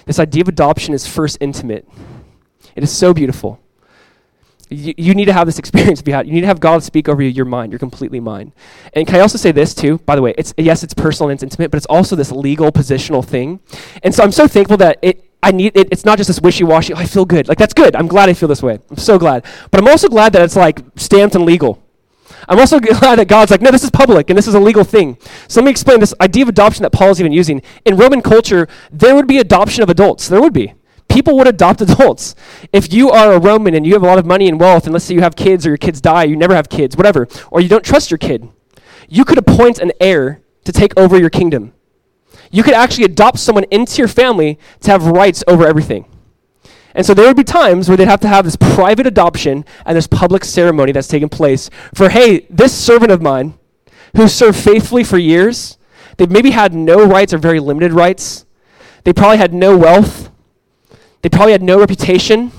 This idea of adoption is first intimate. It is so beautiful. You, you need to have this experience be had. You need to have God speak over you. You're mine. You're completely mine. And can I also say this too? By the way, it's yes, it's personal and it's intimate, but it's also this legal positional thing. And so I'm so thankful that it. I need it, it's not just this wishy-washy. Oh, I feel good. Like that's good. I'm glad I feel this way. I'm so glad. But I'm also glad that it's like stamped and legal. I'm also glad that God's like, no, this is public and this is a legal thing. So let me explain this idea of adoption that Paul is even using. In Roman culture, there would be adoption of adults. There would be people would adopt adults. If you are a Roman and you have a lot of money and wealth, and let's say you have kids or your kids die, you never have kids, whatever, or you don't trust your kid, you could appoint an heir to take over your kingdom. You could actually adopt someone into your family to have rights over everything. And so there would be times where they'd have to have this private adoption and this public ceremony that's taking place for, hey, this servant of mine who served faithfully for years, they've maybe had no rights or very limited rights. They probably had no wealth. They probably had no reputation.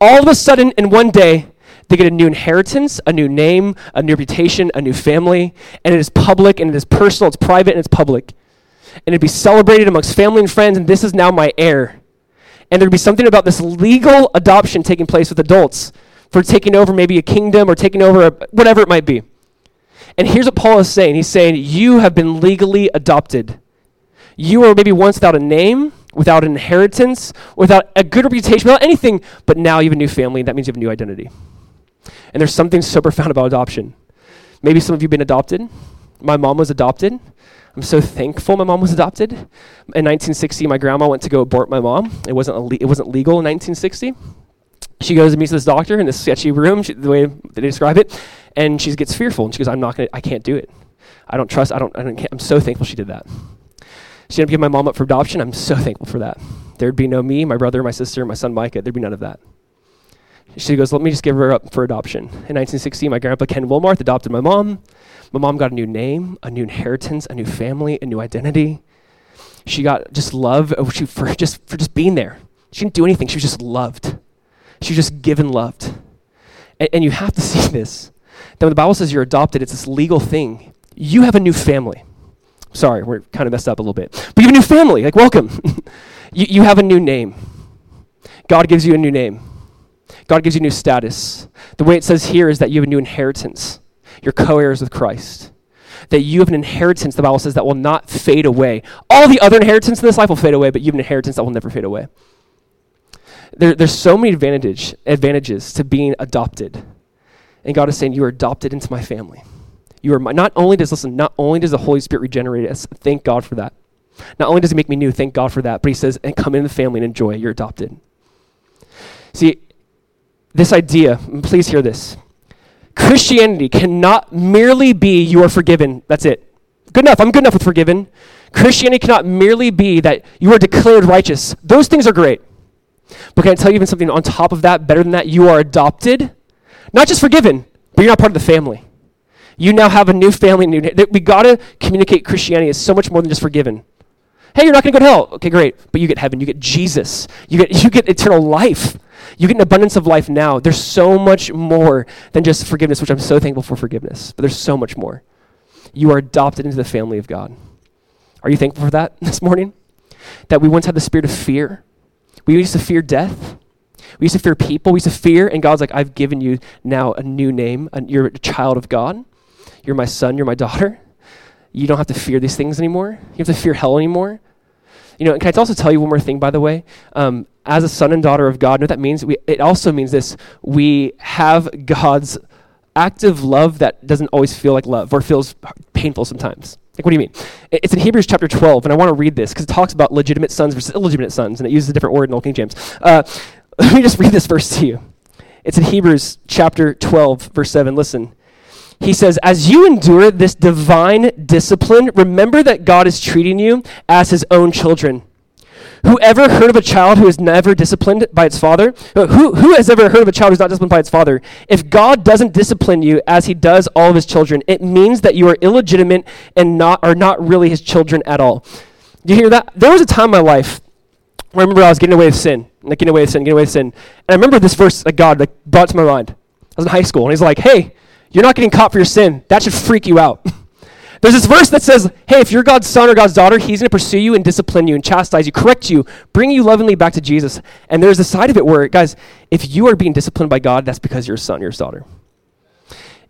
All of a sudden, in one day, they get a new inheritance, a new name, a new reputation, a new family, and it is public and it is personal, it's private and it's public. And it'd be celebrated amongst family and friends, and this is now my heir. And there'd be something about this legal adoption taking place with adults for taking over maybe a kingdom or taking over a, whatever it might be. And here's what Paul is saying He's saying, You have been legally adopted. You were maybe once without a name, without an inheritance, without a good reputation, without anything, but now you have a new family. and That means you have a new identity. And there's something so profound about adoption. Maybe some of you have been adopted. My mom was adopted. I'm so thankful my mom was adopted. In 1960, my grandma went to go abort my mom. It wasn't, le- it wasn't legal in 1960. She goes and meets this doctor in this sketchy room, she, the way they describe it, and she gets fearful. And she goes, I'm not to, I can't do it. I don't trust, I don't, I don't, I'm so thankful she did that. She ended up giving my mom up for adoption. I'm so thankful for that. There'd be no me, my brother, my sister, my son Micah. There'd be none of that. She goes, let me just give her up for adoption. In 1960, my grandpa Ken Wilmarth adopted my mom. My mom got a new name, a new inheritance, a new family, a new identity. She got just love oh, she, for, just, for just being there. She didn't do anything. She was just loved. She was just given loved. And, and you have to see this. That when the Bible says you're adopted, it's this legal thing. You have a new family. Sorry, we're kind of messed up a little bit. But you have a new family. Like, welcome. you, you have a new name. God gives you a new name. God gives you new status. The way it says here is that you have a new inheritance. You're co heirs with Christ. That you have an inheritance, the Bible says, that will not fade away. All the other inheritance in this life will fade away, but you have an inheritance that will never fade away. There, there's so many advantage, advantages to being adopted. And God is saying, You are adopted into my family. You are my, not only does listen, not only does the Holy Spirit regenerate us, thank God for that. Not only does He make me new, thank God for that, but He says, and come into the family and enjoy. You're adopted. See, this idea, please hear this. Christianity cannot merely be you are forgiven. That's it. Good enough. I'm good enough with forgiven. Christianity cannot merely be that you are declared righteous. Those things are great. But can I tell you even something on top of that, better than that? You are adopted, not just forgiven, but you're not part of the family. You now have a new family. New, we got to communicate Christianity is so much more than just forgiven. Hey, you're not going to go to hell. Okay, great. But you get heaven. You get Jesus. You get, you get eternal life. You get an abundance of life now. There's so much more than just forgiveness, which I'm so thankful for forgiveness. But there's so much more. You are adopted into the family of God. Are you thankful for that this morning? That we once had the spirit of fear. We used to fear death. We used to fear people. We used to fear, and God's like, I've given you now a new name. You're a child of God. You're my son. You're my daughter. You don't have to fear these things anymore. You have to fear hell anymore. You know, and can I also tell you one more thing, by the way? Um, as a son and daughter of God, know what that means? We, it also means this we have God's active love that doesn't always feel like love or feels painful sometimes. Like, what do you mean? It's in Hebrews chapter 12, and I want to read this because it talks about legitimate sons versus illegitimate sons, and it uses a different word in Old King James. Uh, let me just read this verse to you. It's in Hebrews chapter 12, verse 7. Listen. He says, As you endure this divine discipline, remember that God is treating you as his own children. Whoever heard of a child who is never disciplined by its father? Uh, who, who has ever heard of a child who's not disciplined by its father? If God doesn't discipline you as he does all of his children, it means that you are illegitimate and not, are not really his children at all. Do you hear that? There was a time in my life where I remember I was getting away with sin, like getting away with sin, getting away with sin. And I remember this verse that God like, brought to my mind. I was in high school, and he's like, hey, you're not getting caught for your sin. That should freak you out. There's this verse that says, hey, if you're God's son or God's daughter, he's going to pursue you and discipline you and chastise you, correct you, bring you lovingly back to Jesus. And there's a side of it where, guys, if you are being disciplined by God, that's because you're a son or a daughter.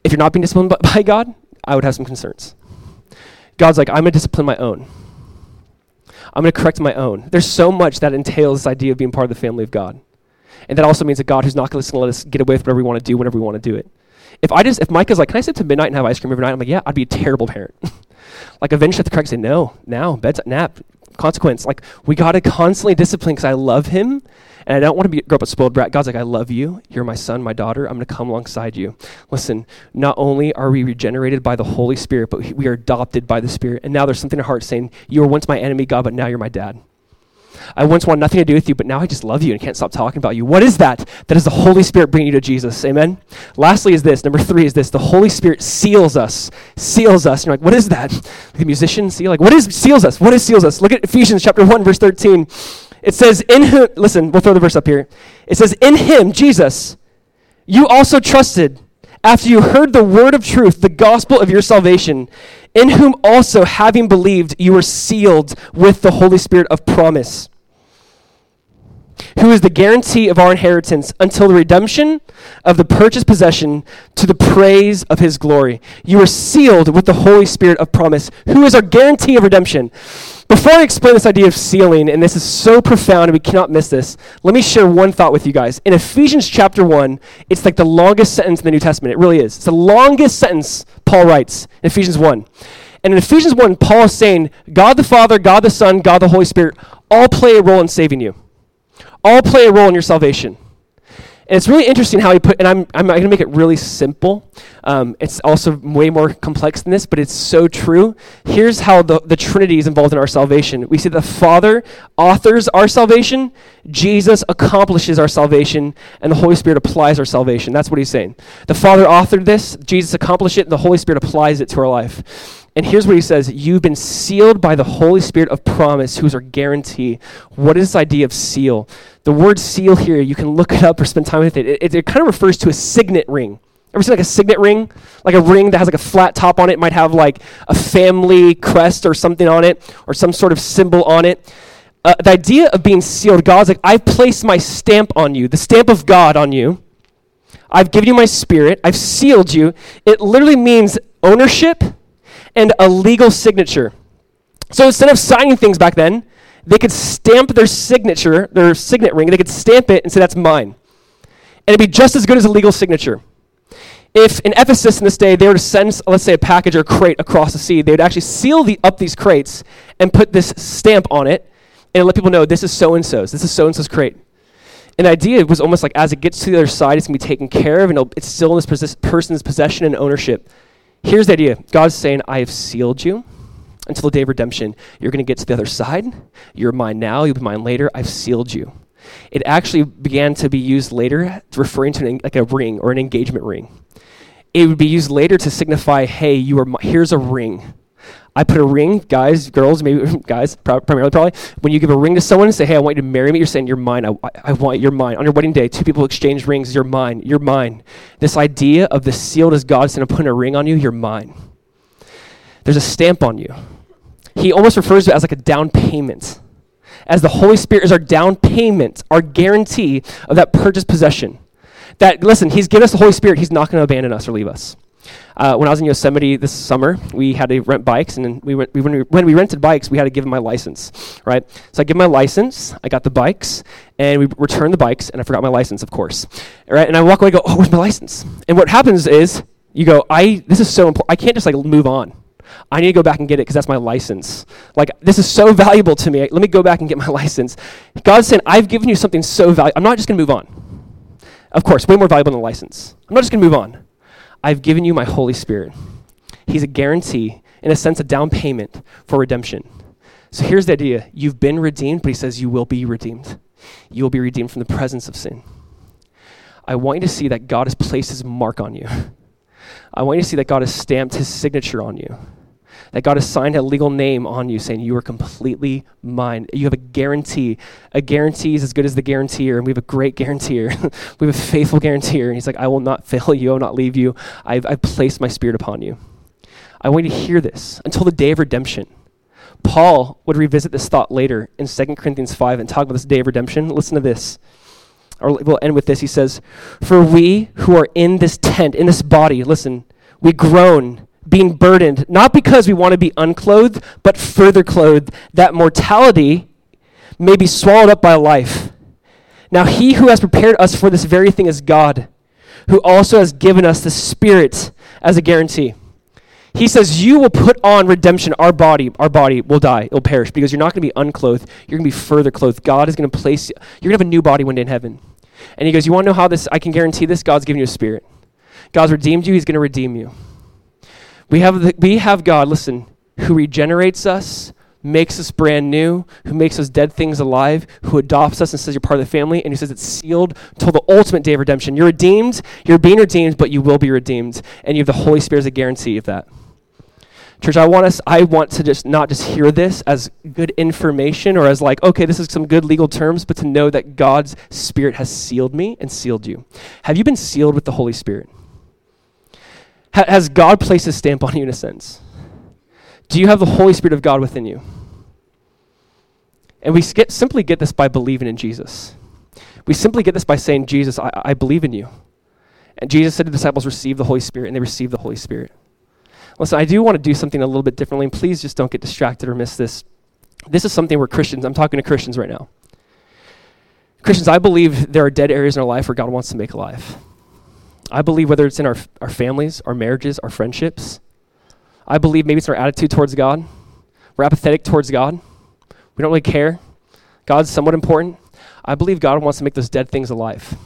If you're not being disciplined by God, I would have some concerns. God's like, I'm going to discipline my own. I'm going to correct my own. There's so much that entails this idea of being part of the family of God. And that also means a God, who's not going to let us get away with whatever we want to do whenever we want to do it. If I just, if Micah's like, can I sit to midnight and have ice cream every night? I'm like, yeah, I'd be a terrible parent. like eventually, to correct, say, no, now, bedtime, nap, consequence. Like we got to constantly discipline because I love him and I don't want to be, grow up a spoiled brat. God's like, I love you. You're my son, my daughter. I'm to come alongside you. Listen, not only are we regenerated by the Holy Spirit, but we are adopted by the Spirit. And now there's something in our heart saying, You were once my enemy, God, but now you're my dad. I once wanted nothing to do with you, but now I just love you and can't stop talking about you. What is that? That is the Holy Spirit bringing you to Jesus. Amen? Lastly, is this. Number three is this. The Holy Spirit seals us. Seals us. You're like, what is that? The musician seal? Like, what is seals us? What is seals us? Look at Ephesians chapter 1, verse 13. It says, in him, listen, we'll throw the verse up here. It says, in him, Jesus, you also trusted after you heard the word of truth, the gospel of your salvation, in whom also, having believed, you were sealed with the Holy Spirit of promise, who is the guarantee of our inheritance until the redemption of the purchased possession to the praise of his glory. You were sealed with the Holy Spirit of promise, who is our guarantee of redemption. Before I explain this idea of sealing, and this is so profound and we cannot miss this, let me share one thought with you guys. In Ephesians chapter 1, it's like the longest sentence in the New Testament. It really is. It's the longest sentence Paul writes in Ephesians 1. And in Ephesians 1, Paul is saying, God the Father, God the Son, God the Holy Spirit all play a role in saving you, all play a role in your salvation. And it's really interesting how he put, and I'm, I'm going to make it really simple. Um, it's also way more complex than this, but it's so true. Here's how the, the Trinity is involved in our salvation. We see the Father authors our salvation, Jesus accomplishes our salvation, and the Holy Spirit applies our salvation. That's what he's saying. The Father authored this, Jesus accomplished it, and the Holy Spirit applies it to our life. And here's what he says You've been sealed by the Holy Spirit of promise, who's our guarantee. What is this idea of seal? The word seal here, you can look it up or spend time with it. It, it, it kind of refers to a signet ring. Ever seen like a signet ring? Like a ring that has like a flat top on it, it might have like a family crest or something on it, or some sort of symbol on it. Uh, the idea of being sealed, God's like, I've placed my stamp on you, the stamp of God on you. I've given you my spirit. I've sealed you. It literally means ownership and a legal signature. So instead of signing things back then, they could stamp their signature, their signet ring, they could stamp it and say, that's mine. And it'd be just as good as a legal signature. If in Ephesus in this day they were to send, let's say, a package or a crate across the sea, they would actually seal the, up these crates and put this stamp on it and let people know this is so and so's, this is so and so's crate. The idea was almost like as it gets to the other side, it's going to be taken care of and it's still in this person's possession and ownership. Here's the idea God's saying, I have sealed you until the day of redemption. You're going to get to the other side. You're mine now. You'll be mine later. I've sealed you. it actually began to be used later, referring to an, like a ring or an engagement ring. It would be used later to signify, "Hey, you are my, here's a ring." I put a ring, guys, girls, maybe guys, primarily probably. When you give a ring to someone and say, "Hey, I want you to marry me," you're saying, "You're mine. I, I want you're mine." On your wedding day, two people exchange rings. You're mine. You're mine. This idea of the sealed as God's going to put a ring on you. You're mine. There's a stamp on you. He almost refers to it as like a down payment, as the Holy Spirit is our down payment, our guarantee of that purchased possession. That listen, He's given us the Holy Spirit. He's not going to abandon us or leave us. Uh, when I was in Yosemite this summer, we had to rent bikes, and we, went, we, when, we, when we rented bikes, we had to give them my license, right? So I give my license, I got the bikes, and we returned the bikes, and I forgot my license, of course, right? And I walk away, and go, "Oh, where's my license?" And what happens is, you go, "I this is so important. I can't just like move on. I need to go back and get it because that's my license. Like this is so valuable to me. Let me go back and get my license." God's saying, "I've given you something so valuable. I'm not just going to move on. Of course, way more valuable than a license. I'm not just going to move on." I've given you my Holy Spirit. He's a guarantee, in a sense, a down payment for redemption. So here's the idea you've been redeemed, but he says you will be redeemed. You will be redeemed from the presence of sin. I want you to see that God has placed his mark on you. I want you to see that God has stamped his signature on you. That God has signed a legal name on you saying you are completely mine. You have a guarantee. A guarantee is as good as the guarantor, and we have a great guarantor. we have a faithful guarantor. And he's like, I will not fail you, I will not leave you. I've, I've placed my spirit upon you. I want you to hear this until the day of redemption. Paul would revisit this thought later in 2 Corinthians 5 and talk about this day of redemption. Listen to this. Or we'll end with this. He says, For we who are in this tent, in this body, listen, we groan being burdened, not because we want to be unclothed, but further clothed, that mortality may be swallowed up by life. Now, he who has prepared us for this very thing is God, who also has given us the Spirit as a guarantee. He says, You will put on redemption. Our body, our body will die, it'll perish, because you're not going to be unclothed. You're going to be further clothed. God is going to place, you. You're going to have a new body one day in heaven. And he goes, You want to know how this, I can guarantee this? God's given you a spirit. God's redeemed you, he's going to redeem you. We have, the, we have God, listen, who regenerates us, makes us brand new, who makes us dead things alive, who adopts us and says you're part of the family, and who says it's sealed till the ultimate day of redemption. You're redeemed, you're being redeemed, but you will be redeemed, and you have the Holy Spirit as a guarantee of that. Church, I want us I want to just not just hear this as good information or as like, okay, this is some good legal terms, but to know that God's Spirit has sealed me and sealed you. Have you been sealed with the Holy Spirit? Ha- has God placed his stamp on you in a sense? Do you have the Holy Spirit of God within you? And we get, simply get this by believing in Jesus. We simply get this by saying, Jesus, I, I believe in you. And Jesus said to the disciples, receive the Holy Spirit, and they received the Holy Spirit. Listen, I do want to do something a little bit differently, and please just don't get distracted or miss this. This is something where Christians, I'm talking to Christians right now. Christians, I believe there are dead areas in our life where God wants to make alive. I believe whether it's in our, our families, our marriages, our friendships, I believe maybe it's our attitude towards God. We're apathetic towards God. We don't really care. God's somewhat important. I believe God wants to make those dead things alive.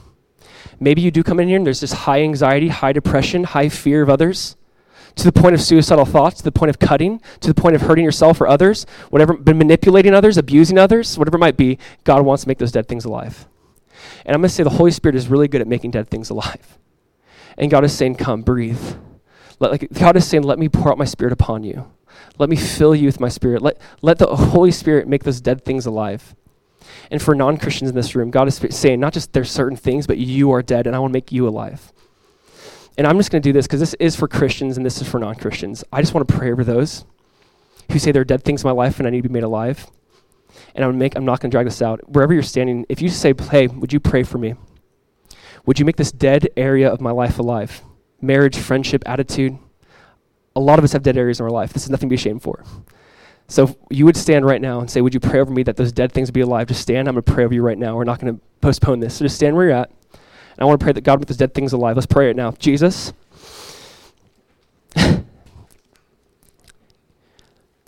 Maybe you do come in here and there's this high anxiety, high depression, high fear of others, to the point of suicidal thoughts, to the point of cutting, to the point of hurting yourself or others, whatever, been manipulating others, abusing others, whatever it might be, God wants to make those dead things alive. And I'm going to say the Holy Spirit is really good at making dead things alive. And God is saying, Come, breathe. Let, like, God is saying, Let me pour out my spirit upon you. Let me fill you with my spirit. Let, let the Holy Spirit make those dead things alive. And for non Christians in this room, God is saying, not just there's certain things, but you are dead, and I want to make you alive. And I'm just going to do this because this is for Christians and this is for non Christians. I just want to pray over those who say there are dead things in my life and I need to be made alive. And I'm, make, I'm not going to drag this out. Wherever you're standing, if you say, hey, would you pray for me? Would you make this dead area of my life alive? Marriage, friendship, attitude. A lot of us have dead areas in our life. This is nothing to be ashamed for. So you would stand right now and say, Would you pray over me that those dead things be alive? Just stand. I'm going to pray over you right now. We're not going to postpone this. So just stand where you're at. And I want to pray that God make those dead things alive. Let's pray right now. Jesus,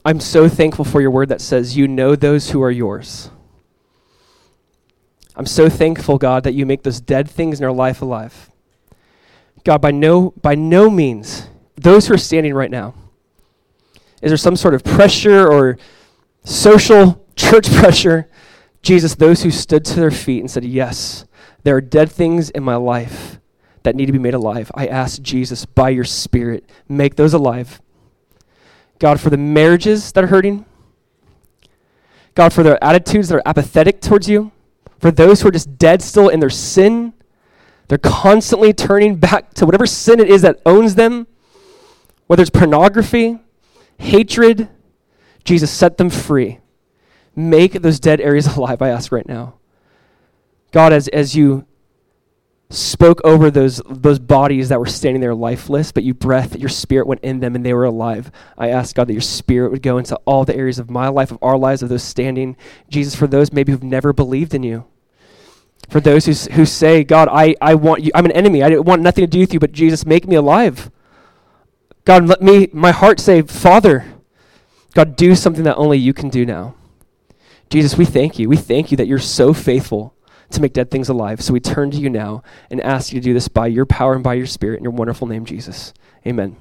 I'm so thankful for your word that says, You know those who are yours. I'm so thankful, God, that you make those dead things in our life alive. God, by no, by no means, those who are standing right now, is there some sort of pressure or social church pressure Jesus, those who stood to their feet and said, Yes, there are dead things in my life that need to be made alive. I ask Jesus, by your Spirit, make those alive. God, for the marriages that are hurting, God, for their attitudes that are apathetic towards you, for those who are just dead still in their sin, they're constantly turning back to whatever sin it is that owns them, whether it's pornography, hatred, Jesus, set them free. Make those dead areas alive, I ask right now. God, as, as you spoke over those, those bodies that were standing there lifeless, but you breath, your spirit went in them and they were alive. I ask God that your spirit would go into all the areas of my life, of our lives, of those standing. Jesus, for those maybe who've never believed in you. For those who, who say, God, I, I want you, I'm an enemy. I want nothing to do with you, but Jesus, make me alive. God, let me, my heart say, Father, God, do something that only you can do now. Jesus, we thank you. We thank you that you're so faithful to make dead things alive. So we turn to you now and ask you to do this by your power and by your spirit in your wonderful name, Jesus. Amen.